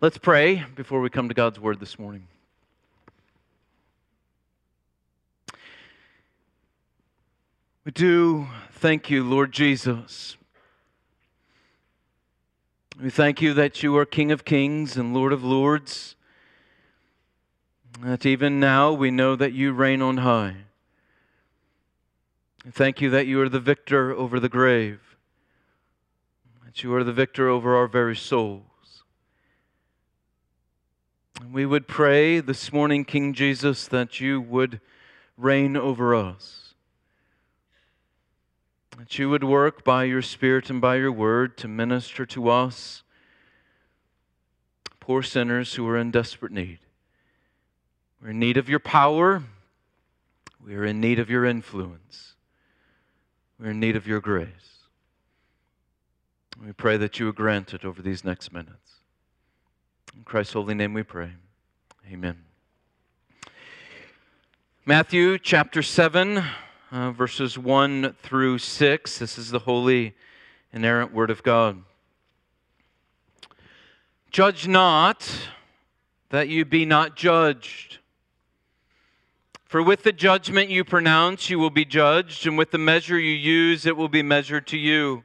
Let's pray before we come to God's word this morning. We do thank you, Lord Jesus. We thank you that you are King of kings and Lord of lords. That even now we know that you reign on high. Thank you that you are the victor over the grave, that you are the victor over our very souls. We would pray this morning, King Jesus, that you would reign over us, that you would work by your Spirit and by your word to minister to us, poor sinners who are in desperate need. We're in need of your power. We are in need of your influence. We're in need of your grace. We pray that you would grant it over these next minutes. In Christ's holy name we pray. Amen. Matthew chapter 7, uh, verses 1 through 6. This is the holy, inerrant word of God. Judge not that you be not judged. For with the judgment you pronounce, you will be judged, and with the measure you use, it will be measured to you.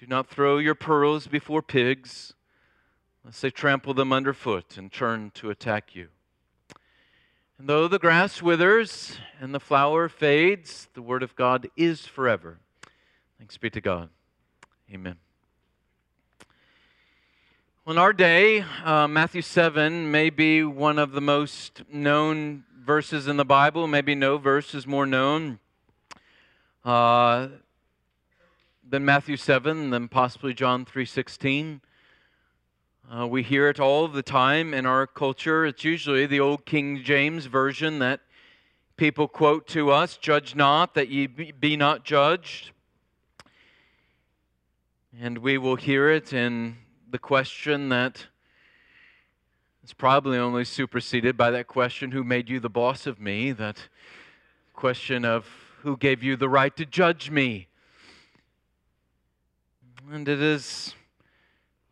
Do not throw your pearls before pigs, lest they trample them underfoot and turn to attack you. And though the grass withers and the flower fades, the word of God is forever. Thanks be to God. Amen. In our day, uh, Matthew 7 may be one of the most known verses in the Bible. Maybe no verse is more known uh, than Matthew 7, than possibly John 3.16. Uh, we hear it all the time in our culture. It's usually the old King James version that people quote to us, Judge not, that ye be not judged. And we will hear it in the question that is probably only superseded by that question who made you the boss of me, that question of who gave you the right to judge me. And it is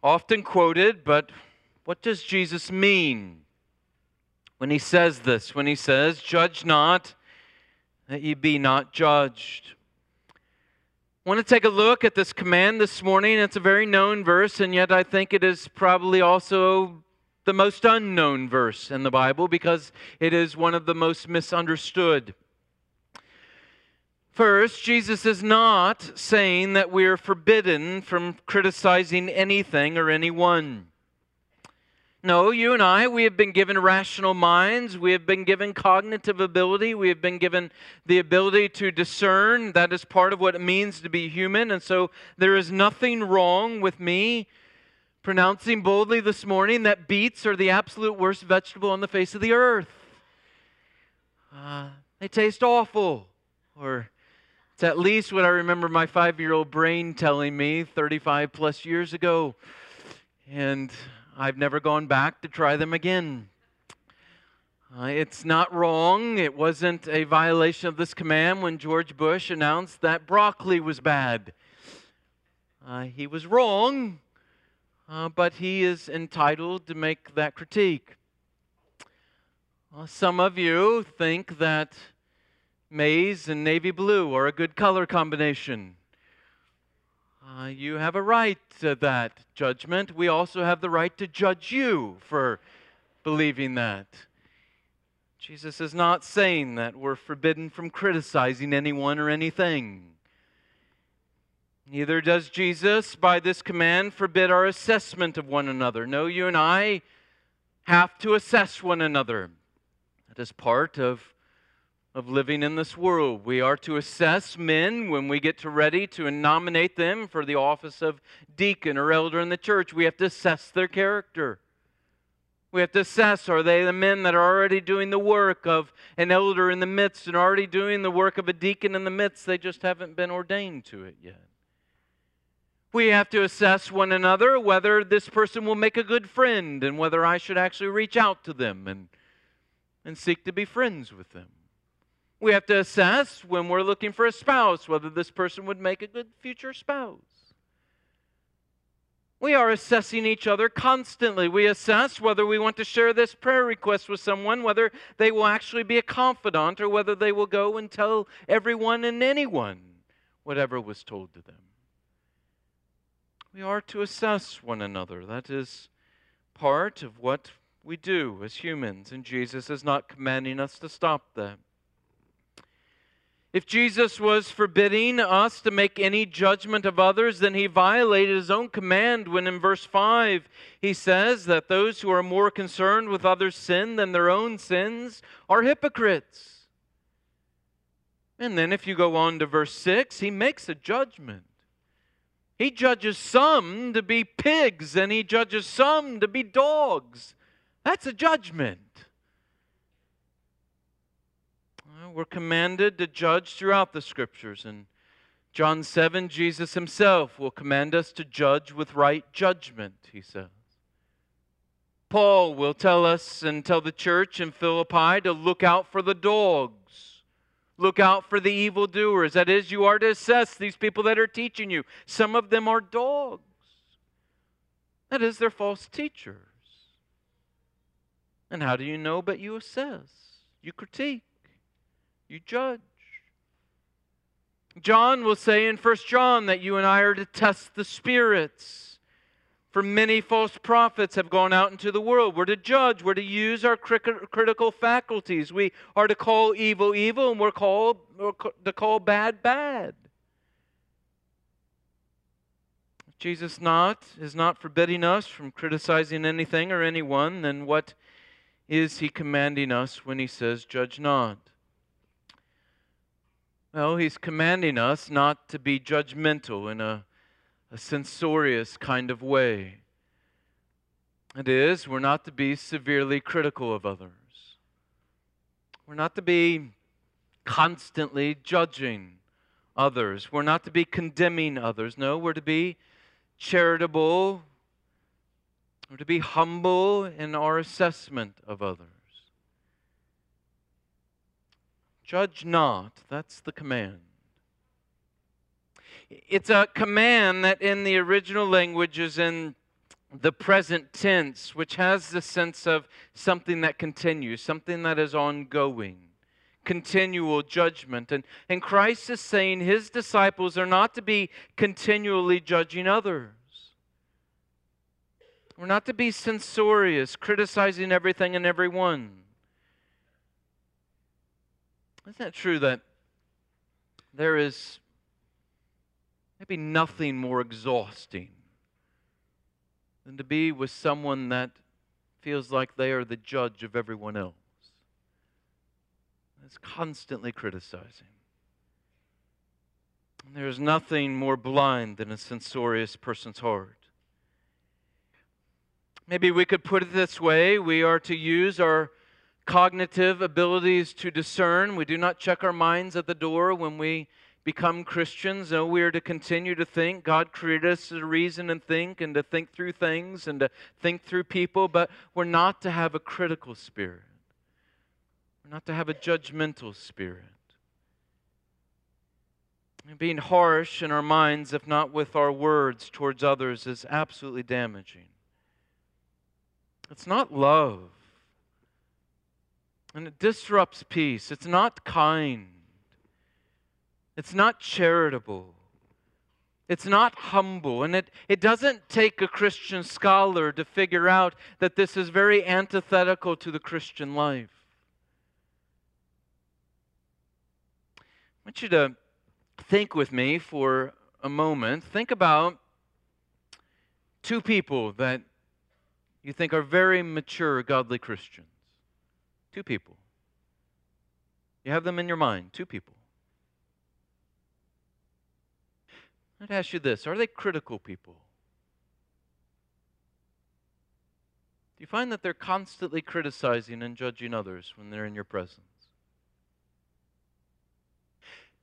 often quoted, but what does Jesus mean when he says this? When he says, Judge not, that ye be not judged. I want to take a look at this command this morning. It's a very known verse, and yet I think it is probably also the most unknown verse in the Bible because it is one of the most misunderstood. First, Jesus is not saying that we are forbidden from criticizing anything or anyone. No, you and I, we have been given rational minds. We have been given cognitive ability. We have been given the ability to discern. That is part of what it means to be human. And so there is nothing wrong with me pronouncing boldly this morning that beets are the absolute worst vegetable on the face of the earth. Uh, they taste awful. Or it's at least what I remember my five year old brain telling me 35 plus years ago. And I've never gone back to try them again. Uh, it's not wrong. It wasn't a violation of this command when George Bush announced that broccoli was bad. Uh, he was wrong, uh, but he is entitled to make that critique. Uh, some of you think that maize and navy blue are a good color combination. Uh, you have a right to that judgment. We also have the right to judge you for believing that. Jesus is not saying that we're forbidden from criticizing anyone or anything. Neither does Jesus, by this command, forbid our assessment of one another. No, you and I have to assess one another. That is part of of living in this world. We are to assess men when we get to ready to nominate them for the office of deacon or elder in the church. We have to assess their character. We have to assess are they the men that are already doing the work of an elder in the midst and already doing the work of a deacon in the midst? They just haven't been ordained to it yet. We have to assess one another whether this person will make a good friend and whether I should actually reach out to them and, and seek to be friends with them. We have to assess when we're looking for a spouse whether this person would make a good future spouse. We are assessing each other constantly. We assess whether we want to share this prayer request with someone, whether they will actually be a confidant, or whether they will go and tell everyone and anyone whatever was told to them. We are to assess one another. That is part of what we do as humans, and Jesus is not commanding us to stop that. If Jesus was forbidding us to make any judgment of others, then he violated his own command when in verse 5 he says that those who are more concerned with others' sin than their own sins are hypocrites. And then if you go on to verse 6, he makes a judgment. He judges some to be pigs and he judges some to be dogs. That's a judgment. We're commanded to judge throughout the scriptures. And John 7, Jesus himself will command us to judge with right judgment, he says. Paul will tell us and tell the church in Philippi to look out for the dogs. Look out for the evildoers. That is, you are to assess these people that are teaching you. Some of them are dogs. That is, they're false teachers. And how do you know? But you assess, you critique you judge. John will say in 1 John that you and I are to test the spirits. For many false prophets have gone out into the world. We're to judge. We're to use our critical faculties. We are to call evil evil, and we're, called, we're to call bad bad. Jesus not is not forbidding us from criticizing anything or anyone, then what is he commanding us when he says, "Judge not"? No, he's commanding us not to be judgmental in a, a censorious kind of way. It is, we're not to be severely critical of others. We're not to be constantly judging others. We're not to be condemning others. No, we're to be charitable. We're to be humble in our assessment of others. Judge not. That's the command. It's a command that in the original language is in the present tense, which has the sense of something that continues, something that is ongoing, continual judgment. And, and Christ is saying his disciples are not to be continually judging others. We're not to be censorious, criticizing everything and everyone. Isn't it true that there is maybe nothing more exhausting than to be with someone that feels like they are the judge of everyone else? It's constantly criticizing. There is nothing more blind than a censorious person's heart. Maybe we could put it this way we are to use our cognitive abilities to discern. We do not check our minds at the door when we become Christians. No, we are to continue to think. God created us to reason and think and to think through things and to think through people, but we're not to have a critical spirit. We're not to have a judgmental spirit. Being harsh in our minds, if not with our words towards others, is absolutely damaging. It's not love. And it disrupts peace. It's not kind. It's not charitable. It's not humble. And it, it doesn't take a Christian scholar to figure out that this is very antithetical to the Christian life. I want you to think with me for a moment. Think about two people that you think are very mature, godly Christians. Two people. You have them in your mind, two people. I'd ask you this Are they critical people? Do you find that they're constantly criticizing and judging others when they're in your presence?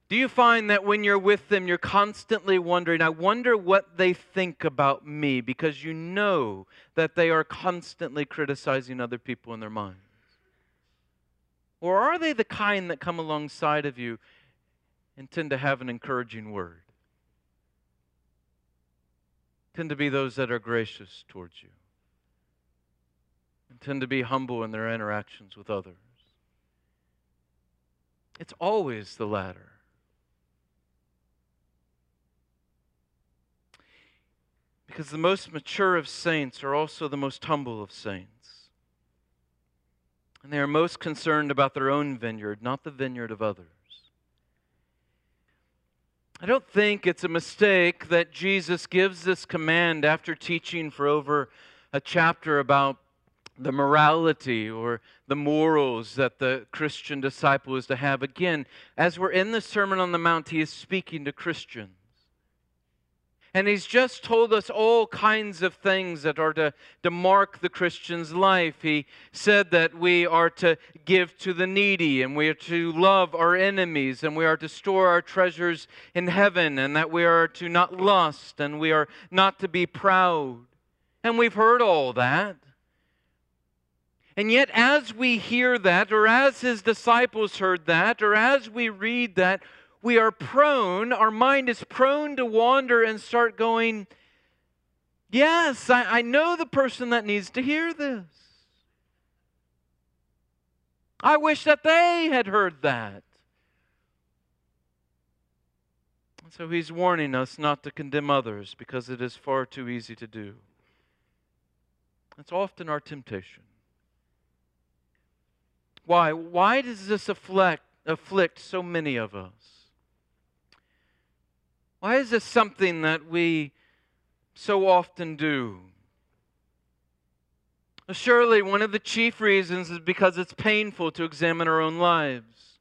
Do you find that when you're with them, you're constantly wondering, I wonder what they think about me because you know that they are constantly criticizing other people in their minds? Or are they the kind that come alongside of you and tend to have an encouraging word? Tend to be those that are gracious towards you and tend to be humble in their interactions with others. It's always the latter. Because the most mature of saints are also the most humble of saints. And they are most concerned about their own vineyard, not the vineyard of others. I don't think it's a mistake that Jesus gives this command after teaching for over a chapter about the morality or the morals that the Christian disciple is to have. Again, as we're in the Sermon on the Mount, he is speaking to Christians. And he's just told us all kinds of things that are to, to mark the Christian's life. He said that we are to give to the needy, and we are to love our enemies, and we are to store our treasures in heaven, and that we are to not lust, and we are not to be proud. And we've heard all that. And yet, as we hear that, or as his disciples heard that, or as we read that, we are prone, our mind is prone to wander and start going, Yes, I, I know the person that needs to hear this. I wish that they had heard that. So he's warning us not to condemn others because it is far too easy to do. It's often our temptation. Why? Why does this afflict, afflict so many of us? Why is this something that we so often do? Surely, one of the chief reasons is because it's painful to examine our own lives.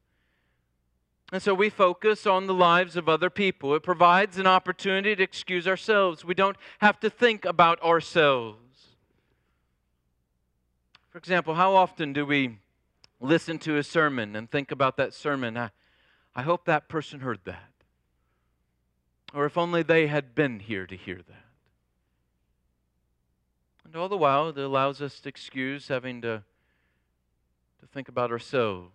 And so we focus on the lives of other people. It provides an opportunity to excuse ourselves. We don't have to think about ourselves. For example, how often do we listen to a sermon and think about that sermon? I, I hope that person heard that. Or if only they had been here to hear that. And all the while, it allows us to excuse having to, to think about ourselves.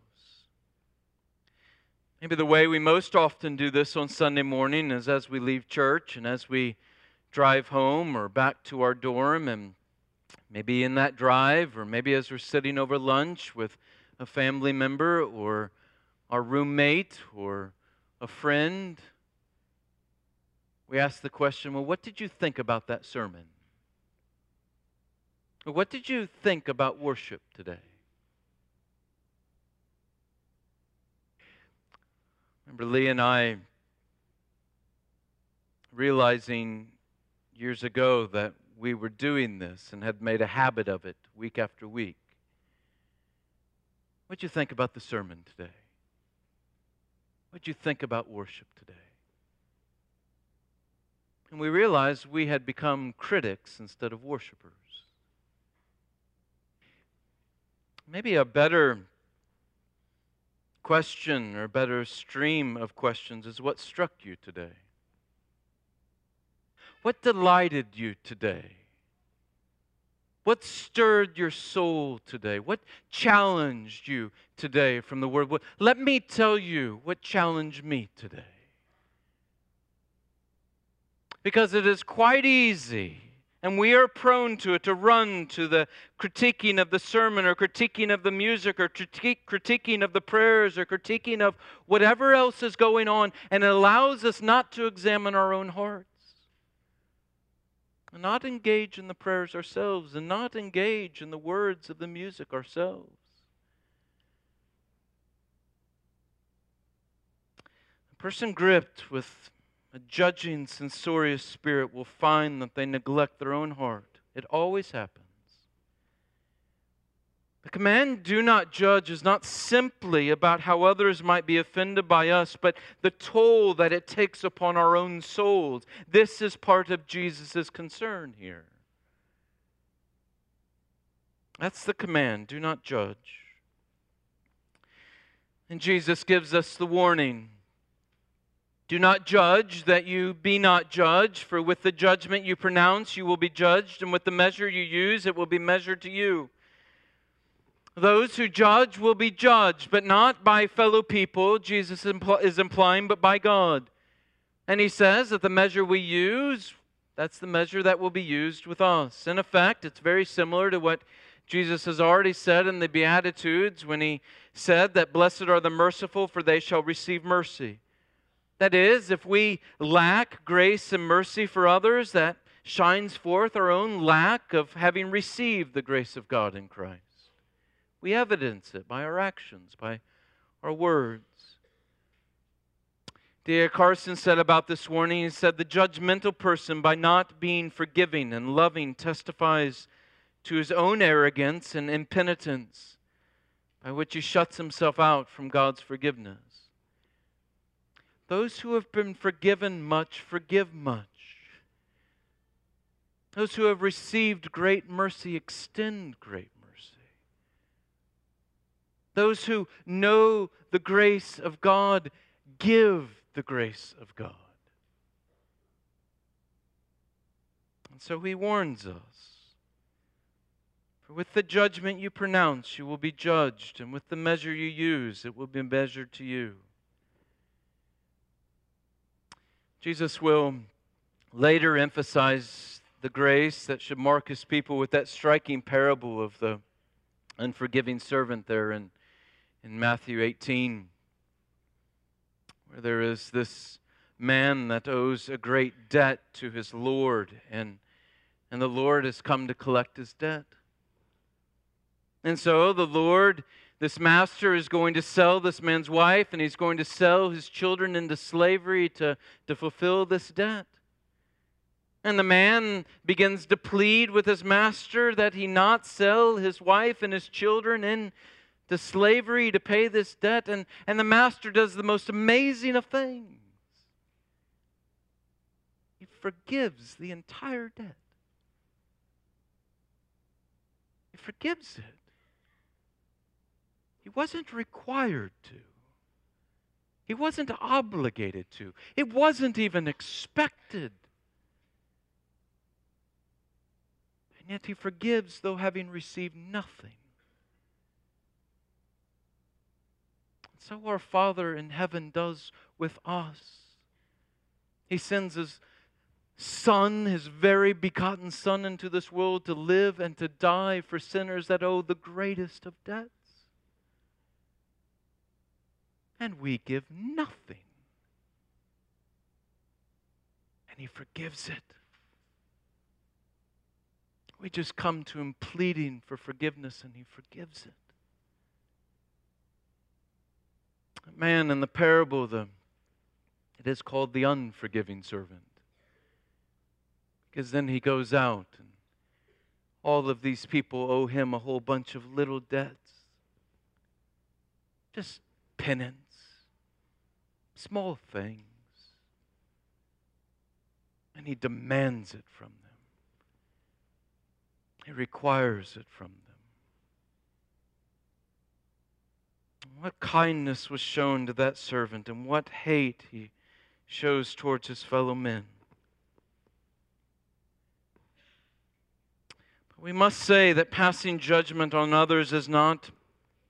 Maybe the way we most often do this on Sunday morning is as we leave church and as we drive home or back to our dorm, and maybe in that drive, or maybe as we're sitting over lunch with a family member or our roommate or a friend we ask the question well, what did you think about that sermon? What did you think about worship today? Remember Lee and I realizing years ago that we were doing this and had made a habit of it week after week. What'd you think about the sermon today? What'd you think about worship today? And we realized we had become critics instead of worshipers. Maybe a better question or better stream of questions is what struck you today? What delighted you today? What stirred your soul today? What challenged you today from the Word? Let me tell you what challenged me today. Because it is quite easy, and we are prone to it, to run to the critiquing of the sermon or critiquing of the music or critiquing of the prayers or critiquing of whatever else is going on, and it allows us not to examine our own hearts. And not engage in the prayers ourselves, and not engage in the words of the music ourselves. A person gripped with a judging, censorious spirit will find that they neglect their own heart. It always happens. The command, do not judge, is not simply about how others might be offended by us, but the toll that it takes upon our own souls. This is part of Jesus' concern here. That's the command do not judge. And Jesus gives us the warning do not judge that you be not judged, for with the judgment you pronounce, you will be judged, and with the measure you use, it will be measured to you. Those who judge will be judged, but not by fellow people, Jesus is implying, but by God. And he says that the measure we use, that's the measure that will be used with us. In effect, it's very similar to what Jesus has already said in the Beatitudes when he said that blessed are the merciful, for they shall receive mercy. That is, if we lack grace and mercy for others, that shines forth our own lack of having received the grace of God in Christ. We evidence it by our actions, by our words. D.A. Carson said about this warning, he said, The judgmental person, by not being forgiving and loving, testifies to his own arrogance and impenitence, by which he shuts himself out from God's forgiveness. Those who have been forgiven much, forgive much. Those who have received great mercy, extend great mercy. Those who know the grace of God, give the grace of God. And so he warns us. For with the judgment you pronounce, you will be judged, and with the measure you use, it will be measured to you. Jesus will later emphasize the grace that should mark his people with that striking parable of the unforgiving servant there in, in Matthew 18, where there is this man that owes a great debt to his Lord, and, and the Lord has come to collect his debt. And so the Lord this master is going to sell this man's wife and he's going to sell his children into slavery to, to fulfill this debt. And the man begins to plead with his master that he not sell his wife and his children into slavery to pay this debt. And, and the master does the most amazing of things he forgives the entire debt, he forgives it. He wasn't required to. He wasn't obligated to. It wasn't even expected. And yet he forgives, though having received nothing. So our Father in heaven does with us. He sends his Son, his very begotten Son, into this world to live and to die for sinners that owe the greatest of debts and we give nothing. And He forgives it. We just come to Him pleading for forgiveness, and He forgives it. Man, in the parable, the, it is called the unforgiving servant. Because then he goes out, and all of these people owe him a whole bunch of little debts. Just penance small things. And He demands it from them, He requires it from them. What kindness was shown to that servant, and what hate he shows towards his fellow men. But we must say that passing judgment on others is not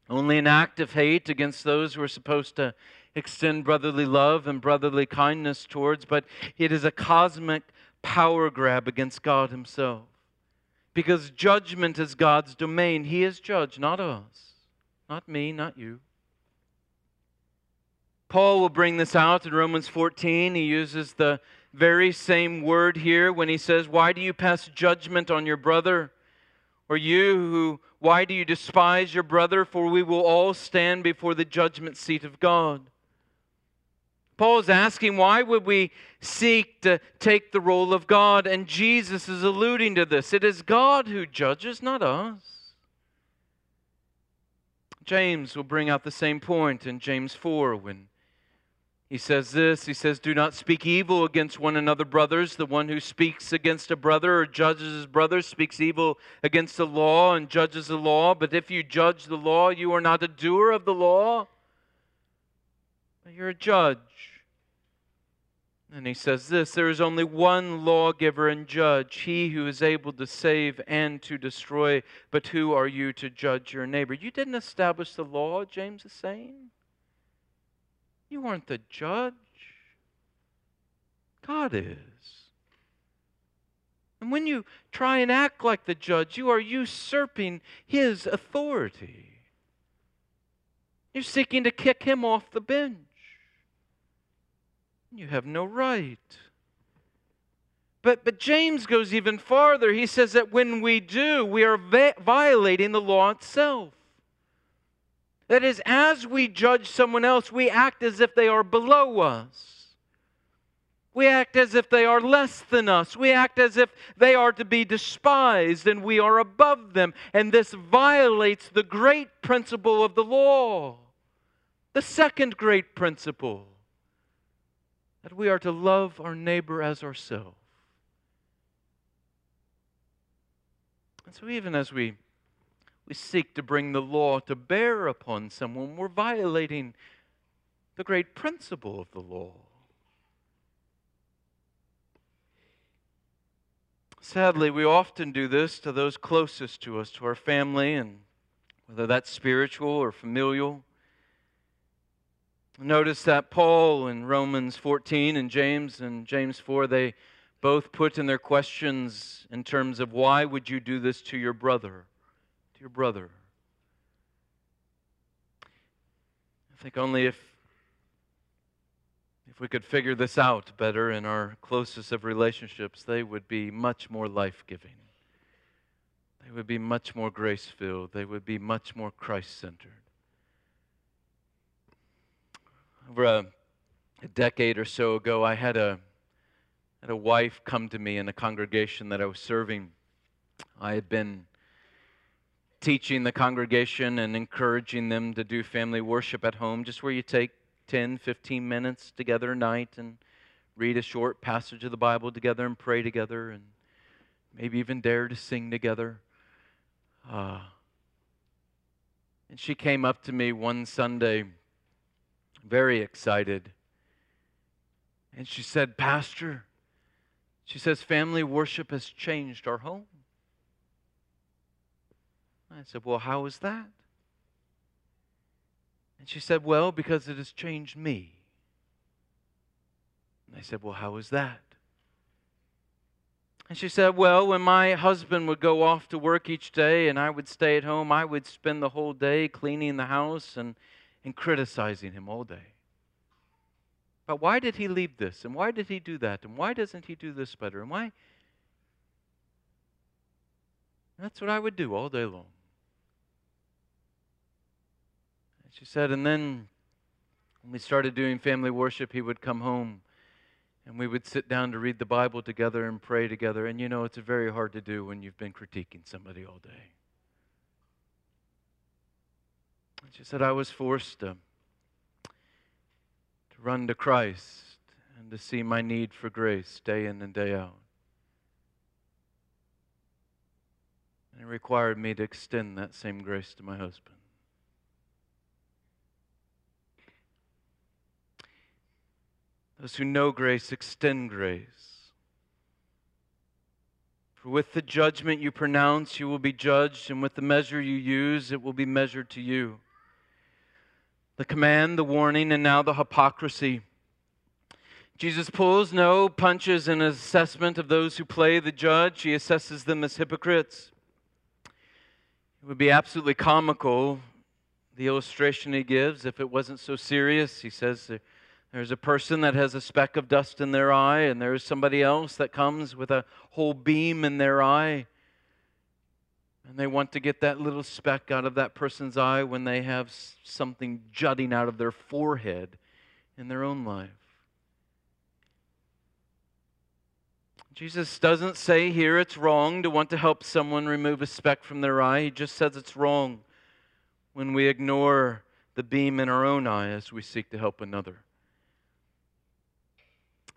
only an act of hate against those who are supposed to extend brotherly love and brotherly kindness towards, but it is a cosmic power grab against God Himself. Because judgment is God's domain. He is judge, not us, not me, not you. Paul will bring this out in Romans 14. He uses the very same word here when he says, Why do you pass judgment on your brother? Or you who, why do you despise your brother? For we will all stand before the judgment seat of God. Paul is asking, why would we seek to take the role of God? And Jesus is alluding to this. It is God who judges, not us. James will bring out the same point in James 4 when He says this He says, Do not speak evil against one another, brothers. The one who speaks against a brother or judges his brother speaks evil against the law and judges the law. But if you judge the law, you are not a doer of the law, you're a judge. And he says this there is only one lawgiver and judge, he who is able to save and to destroy. But who are you to judge your neighbor? You didn't establish the law, James is saying. You weren't the judge, God is. And when you try and act like the judge, you are usurping his authority. You're seeking to kick him off the bench. You have no right. But, but James goes even farther. He says that when we do, we are violating the law itself. That is, as we judge someone else, we act as if they are below us. We act as if they are less than us. We act as if they are to be despised and we are above them. And this violates the great principle of the law. The second great principle that we are to love our neighbor as ourselves. And so, even as we we seek to bring the law to bear upon someone, we're violating the great principle of the law. Sadly, we often do this to those closest to us, to our family, and whether that's spiritual or familial. Notice that Paul in Romans 14 and James and James 4, they both put in their questions in terms of why would you do this to your brother? to your brother. I think only if if we could figure this out better in our closest of relationships, they would be much more life giving. They would be much more grace filled. They would be much more Christ centered. Over a, a, decade or so ago, I had a, had a wife come to me in a congregation that I was serving. I had been teaching the congregation and encouraging them to do family worship at home, just where you take 10, 15 minutes together a night and read a short passage of the Bible together and pray together and maybe even dare to sing together. Uh, and she came up to me one Sunday, very excited. And she said, Pastor, she says, family worship has changed our home. I said, Well, how is that? And she said, Well, because it has changed me. And I said, Well, how is that? And she said, Well, when my husband would go off to work each day and I would stay at home, I would spend the whole day cleaning the house and, and criticizing him all day. But why did he leave this? And why did he do that? And why doesn't he do this better? And why? That's what I would do all day long. And She said, and then when we started doing family worship, he would come home and we would sit down to read the Bible together and pray together. And you know, it's very hard to do when you've been critiquing somebody all day. She said, I was forced to, to run to Christ and to see my need for grace day in and day out. And it required me to extend that same grace to my husband. Those who know grace extend grace. For with the judgment you pronounce, you will be judged, and with the measure you use, it will be measured to you. The command, the warning, and now the hypocrisy. Jesus pulls no punches in his assessment of those who play the judge. He assesses them as hypocrites. It would be absolutely comical, the illustration he gives, if it wasn't so serious. He says, there's a person that has a speck of dust in their eye, and there's somebody else that comes with a whole beam in their eye. And they want to get that little speck out of that person's eye when they have something jutting out of their forehead in their own life. Jesus doesn't say here it's wrong to want to help someone remove a speck from their eye. He just says it's wrong when we ignore the beam in our own eye as we seek to help another.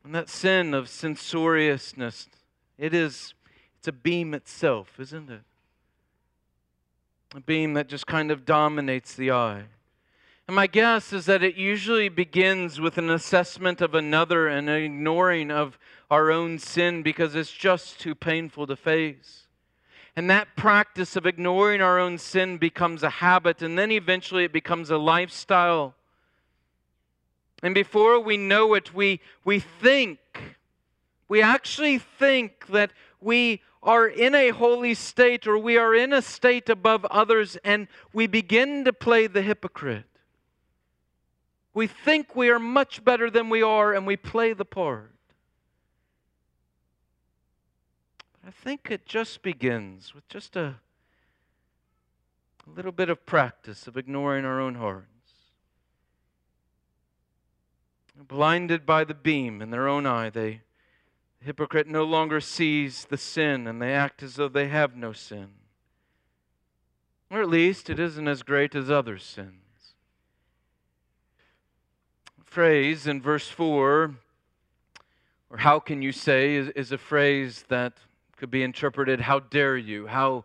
And that sin of censoriousness, it is it's a beam itself, isn't it? A beam that just kind of dominates the eye. And my guess is that it usually begins with an assessment of another and an ignoring of our own sin because it's just too painful to face. And that practice of ignoring our own sin becomes a habit, and then eventually it becomes a lifestyle. And before we know it, we, we think, we actually think that we are in a holy state or we are in a state above others, and we begin to play the hypocrite. We think we are much better than we are, and we play the part. I think it just begins with just a, a little bit of practice of ignoring our own hearts. Blinded by the beam in their own eye, they, the hypocrite no longer sees the sin and they act as though they have no sin. Or at least it isn't as great as other sins. Phrase in verse 4, or how can you say, is, is a phrase that could be interpreted, How dare you? How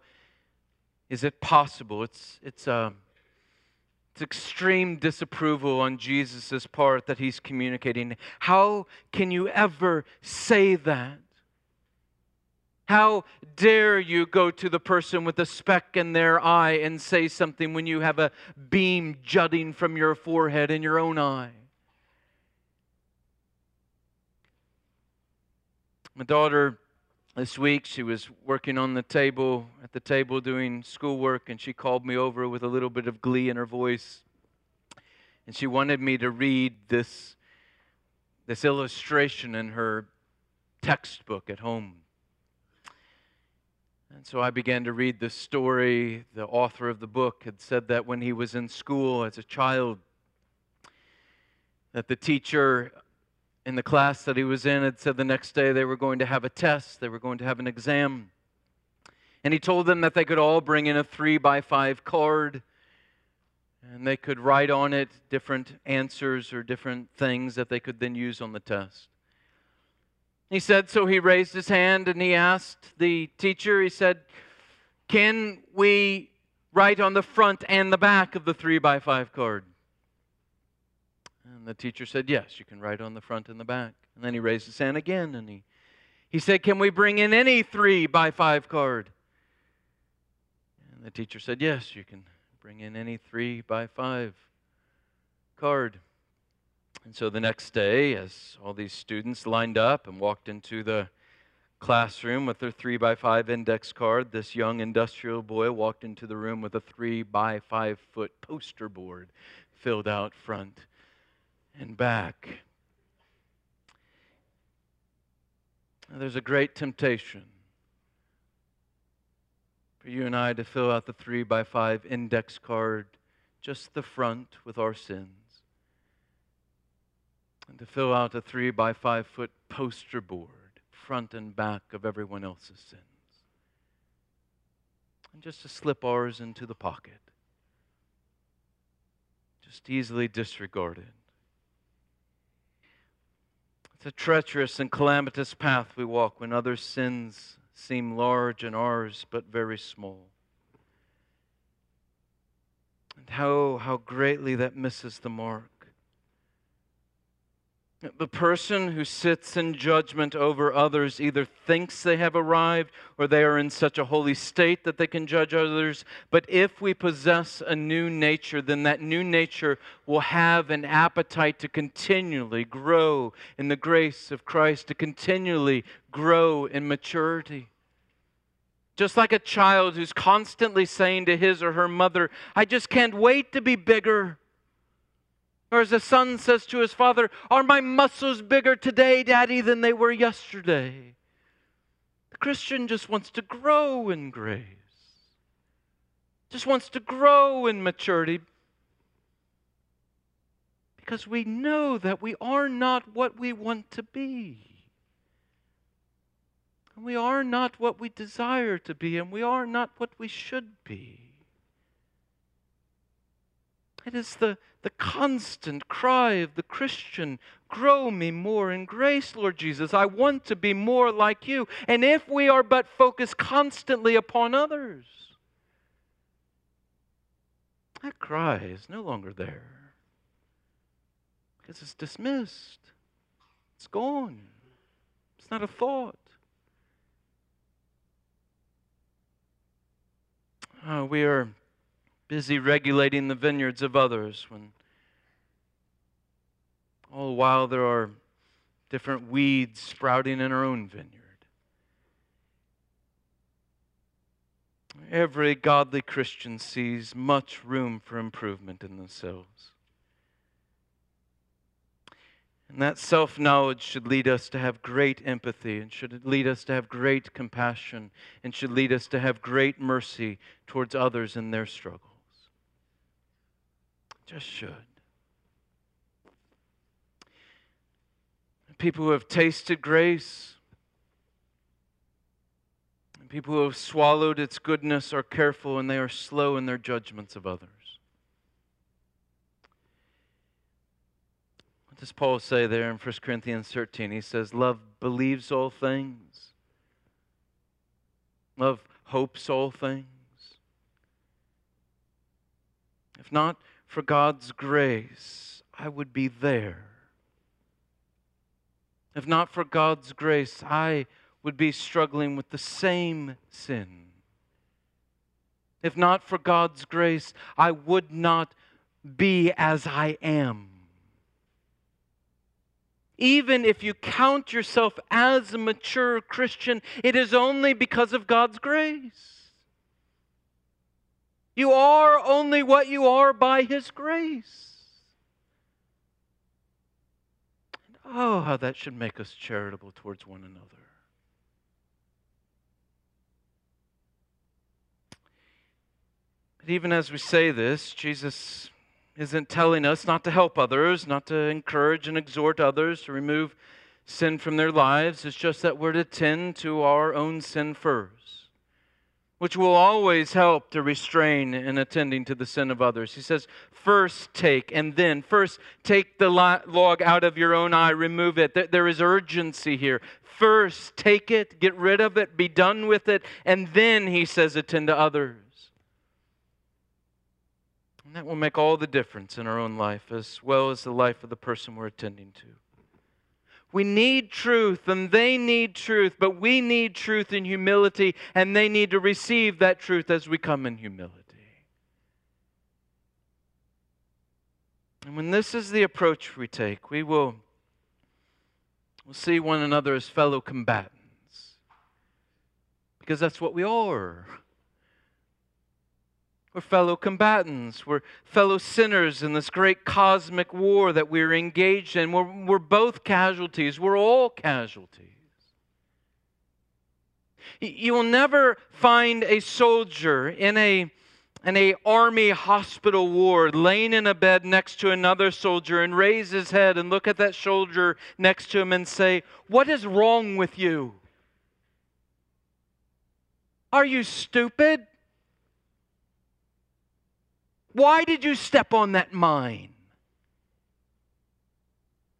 is it possible? It's, it's, uh, it's extreme disapproval on Jesus' part that he's communicating. How can you ever say that? How dare you go to the person with a speck in their eye and say something when you have a beam jutting from your forehead in your own eye? My daughter this week she was working on the table at the table doing schoolwork and she called me over with a little bit of glee in her voice and she wanted me to read this this illustration in her textbook at home and so I began to read the story. The author of the book had said that when he was in school as a child, that the teacher in the class that he was in had said the next day they were going to have a test, they were going to have an exam. And he told them that they could all bring in a three by five card and they could write on it different answers or different things that they could then use on the test. He said, so he raised his hand and he asked the teacher, he said, Can we write on the front and the back of the three by five card? And the teacher said, Yes, you can write on the front and the back. And then he raised his hand again and he, he said, Can we bring in any three by five card? And the teacher said, Yes, you can bring in any three by five card. And so the next day, as all these students lined up and walked into the classroom with their three by five index card, this young industrial boy walked into the room with a three by five foot poster board filled out front and back. There's a great temptation for you and I to fill out the three by five index card, just the front with our sins, and to fill out a three by five foot poster board, front and back of everyone else's sins, and just to slip ours into the pocket, just easily disregarded. It's a treacherous and calamitous path we walk when other sins seem large and ours but very small. And how, how greatly that misses the mark. The person who sits in judgment over others either thinks they have arrived or they are in such a holy state that they can judge others. But if we possess a new nature, then that new nature will have an appetite to continually grow in the grace of Christ, to continually grow in maturity. Just like a child who's constantly saying to his or her mother, I just can't wait to be bigger. Or as a son says to his father, Are my muscles bigger today, Daddy, than they were yesterday? The Christian just wants to grow in grace, just wants to grow in maturity. Because we know that we are not what we want to be. And we are not what we desire to be, and we are not what we should be. It is the, the constant cry of the Christian Grow me more in grace, Lord Jesus. I want to be more like you. And if we are but focused constantly upon others, that cry is no longer there because it's dismissed, it's gone, it's not a thought. Uh, we are busy regulating the vineyards of others when all the while there are different weeds sprouting in our own vineyard. Every godly Christian sees much room for improvement in themselves. And that self knowledge should lead us to have great empathy and should lead us to have great compassion and should lead us to have great mercy towards others in their struggles. Just should. People who have tasted grace, people who have swallowed its goodness are careful and they are slow in their judgments of others. What does Paul say there in 1 Corinthians 13? He says, Love believes all things, love hopes all things. If not for God's grace, I would be there. If not for God's grace, I would be struggling with the same sin. If not for God's grace, I would not be as I am. Even if you count yourself as a mature Christian, it is only because of God's grace. You are only what you are by His grace. Oh, how that should make us charitable towards one another. But even as we say this, Jesus isn't telling us not to help others, not to encourage and exhort others to remove sin from their lives. It's just that we're to tend to our own sin first, which will always help to restrain in attending to the sin of others. He says, first take, and then first take the log out of your own eye, remove it. There is urgency here. First take it, get rid of it, be done with it, and then, he says, attend to others. And that will make all the difference in our own life as well as the life of the person we're attending to. We need truth and they need truth, but we need truth in humility and they need to receive that truth as we come in humility. And when this is the approach we take, we will we'll see one another as fellow combatants. Because that's what we are. We're fellow combatants. We're fellow sinners in this great cosmic war that we're engaged in. We're, we're both casualties. We're all casualties. You will never find a soldier in a in a army hospital ward laying in a bed next to another soldier and raise his head and look at that soldier next to him and say, "What is wrong with you? Are you stupid? Why did you step on that mine?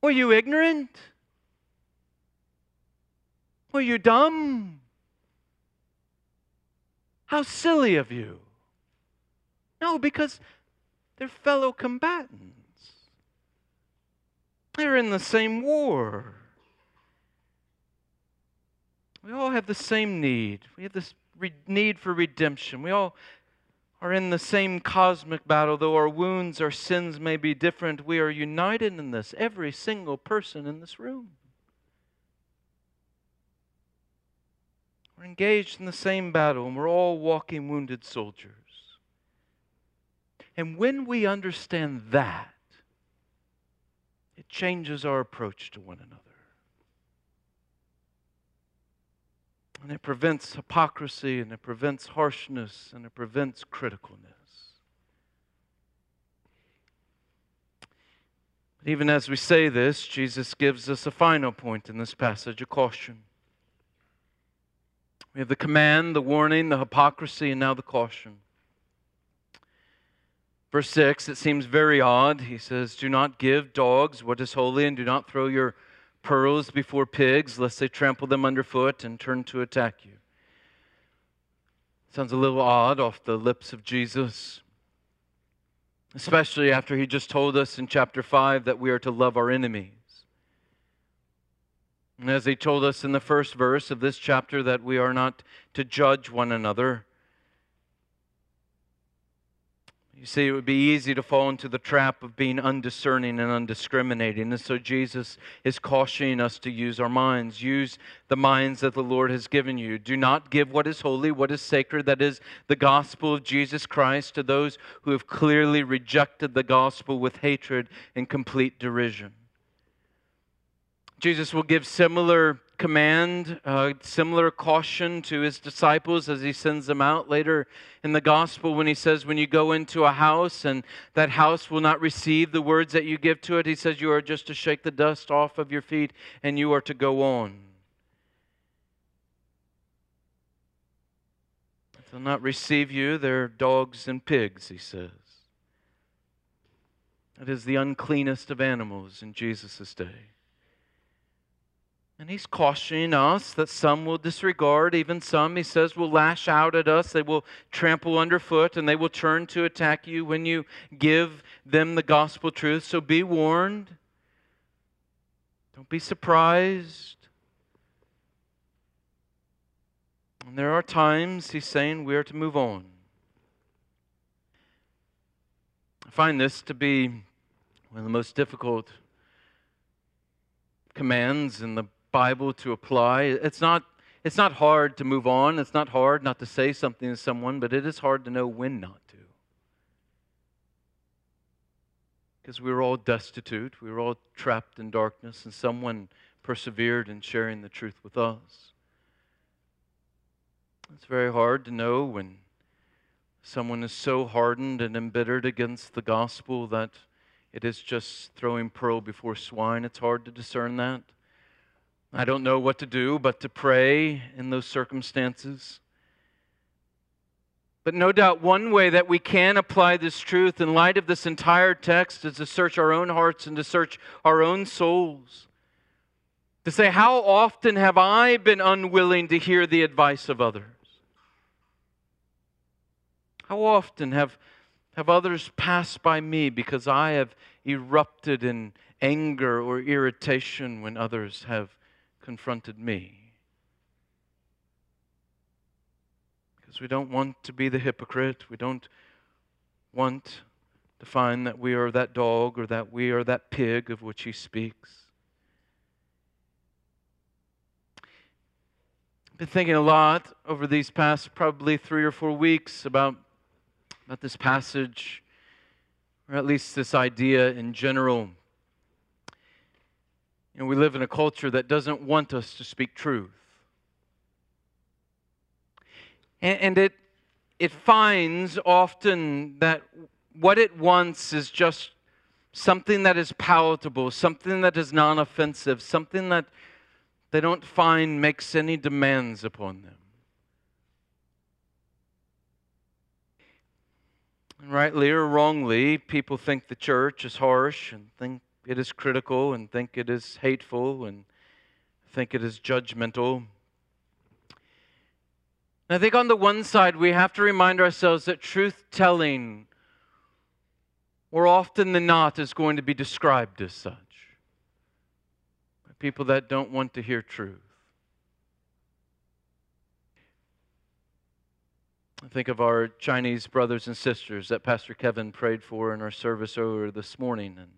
Were you ignorant? Were you dumb? How silly of you. No, because they're fellow combatants. They're in the same war. We all have the same need. We have this re- need for redemption. We all are in the same cosmic battle. Though our wounds, our sins may be different, we are united in this, every single person in this room. We're engaged in the same battle, and we're all walking wounded soldiers. And when we understand that, it changes our approach to one another. And it prevents hypocrisy, and it prevents harshness, and it prevents criticalness. But even as we say this, Jesus gives us a final point in this passage a caution. We have the command, the warning, the hypocrisy, and now the caution. Verse 6, it seems very odd. He says, Do not give dogs what is holy, and do not throw your pearls before pigs, lest they trample them underfoot and turn to attack you. Sounds a little odd off the lips of Jesus, especially after he just told us in chapter 5 that we are to love our enemies. And as he told us in the first verse of this chapter that we are not to judge one another. You see, it would be easy to fall into the trap of being undiscerning and undiscriminating. And so Jesus is cautioning us to use our minds. Use the minds that the Lord has given you. Do not give what is holy, what is sacred, that is the gospel of Jesus Christ, to those who have clearly rejected the gospel with hatred and complete derision. Jesus will give similar command, uh, similar caution to his disciples as he sends them out later in the gospel when he says, When you go into a house and that house will not receive the words that you give to it, he says, You are just to shake the dust off of your feet and you are to go on. If they'll not receive you, they're dogs and pigs, he says. It is the uncleanest of animals in Jesus' day. And he's cautioning us that some will disregard, even some, he says, will lash out at us. They will trample underfoot and they will turn to attack you when you give them the gospel truth. So be warned. Don't be surprised. And there are times, he's saying, we are to move on. I find this to be one of the most difficult commands in the Bible to apply. It's not, it's not hard to move on. It's not hard not to say something to someone, but it is hard to know when not to. Because we were all destitute, we were all trapped in darkness, and someone persevered in sharing the truth with us. It's very hard to know when someone is so hardened and embittered against the gospel that it is just throwing pearl before swine. It's hard to discern that. I don't know what to do but to pray in those circumstances. But no doubt, one way that we can apply this truth in light of this entire text is to search our own hearts and to search our own souls. To say, How often have I been unwilling to hear the advice of others? How often have, have others passed by me because I have erupted in anger or irritation when others have confronted me. Because we don't want to be the hypocrite. We don't want to find that we are that dog or that we are that pig of which he speaks. I've been thinking a lot over these past probably three or four weeks about, about this passage, or at least this idea in general. And we live in a culture that doesn't want us to speak truth. And, and it, it finds often that what it wants is just something that is palatable, something that is non offensive, something that they don't find makes any demands upon them. And rightly or wrongly, people think the church is harsh and think it is critical and think it is hateful and think it is judgmental. And I think on the one side, we have to remind ourselves that truth telling, more often than not, is going to be described as such by people that don't want to hear truth. I think of our Chinese brothers and sisters that Pastor Kevin prayed for in our service earlier this morning. And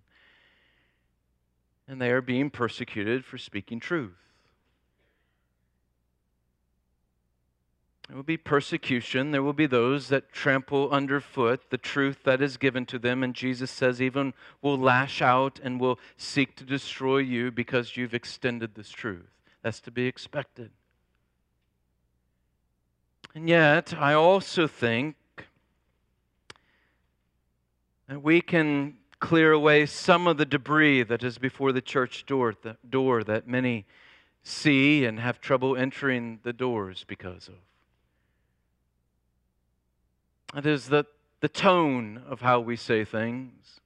and they are being persecuted for speaking truth. There will be persecution. There will be those that trample underfoot the truth that is given to them. And Jesus says, even will lash out and will seek to destroy you because you've extended this truth. That's to be expected. And yet, I also think that we can clear away some of the debris that is before the church door, the door that many see and have trouble entering the doors because of. It is that the tone of how we say things,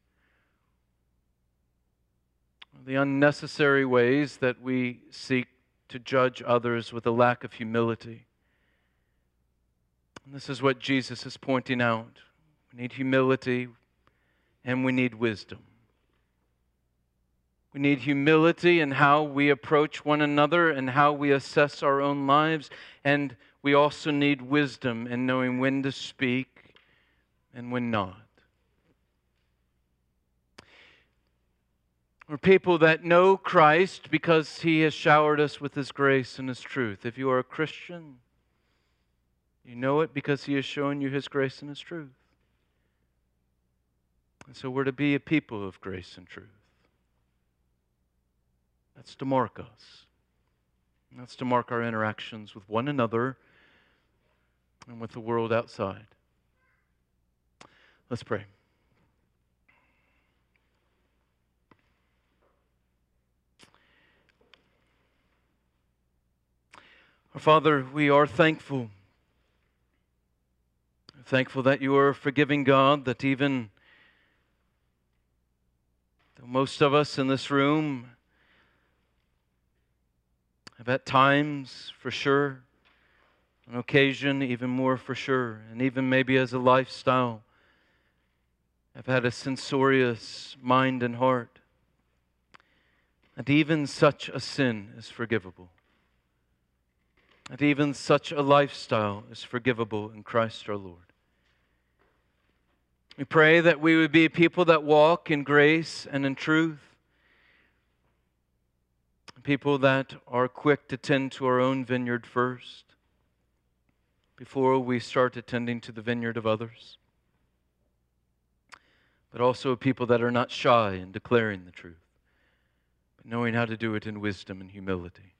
the unnecessary ways that we seek to judge others with a lack of humility. And this is what Jesus is pointing out. We need humility and we need wisdom. We need humility in how we approach one another and how we assess our own lives. And we also need wisdom in knowing when to speak and when not. We're people that know Christ because he has showered us with his grace and his truth. If you are a Christian, you know it because he has shown you his grace and his truth. And so we're to be a people of grace and truth. That's to mark us. That's to mark our interactions with one another and with the world outside. Let's pray. Our Father, we are thankful. Thankful that you are a forgiving God, that even most of us in this room have at times, for sure, on occasion, even more for sure, and even maybe as a lifestyle, have had a censorious mind and heart. And even such a sin is forgivable. And even such a lifestyle is forgivable in Christ our Lord. We pray that we would be people that walk in grace and in truth, people that are quick to tend to our own vineyard first before we start attending to the vineyard of others, but also people that are not shy in declaring the truth, but knowing how to do it in wisdom and humility.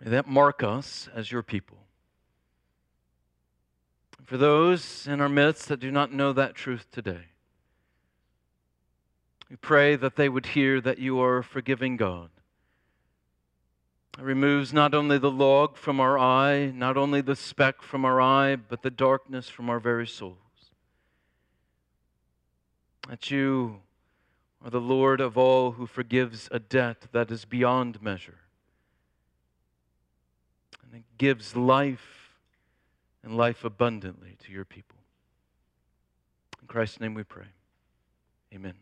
May that mark us as your people. For those in our midst that do not know that truth today, we pray that they would hear that you are a forgiving God. It removes not only the log from our eye, not only the speck from our eye, but the darkness from our very souls. That you are the Lord of all who forgives a debt that is beyond measure and it gives life and life abundantly to your people. In Christ's name we pray. Amen.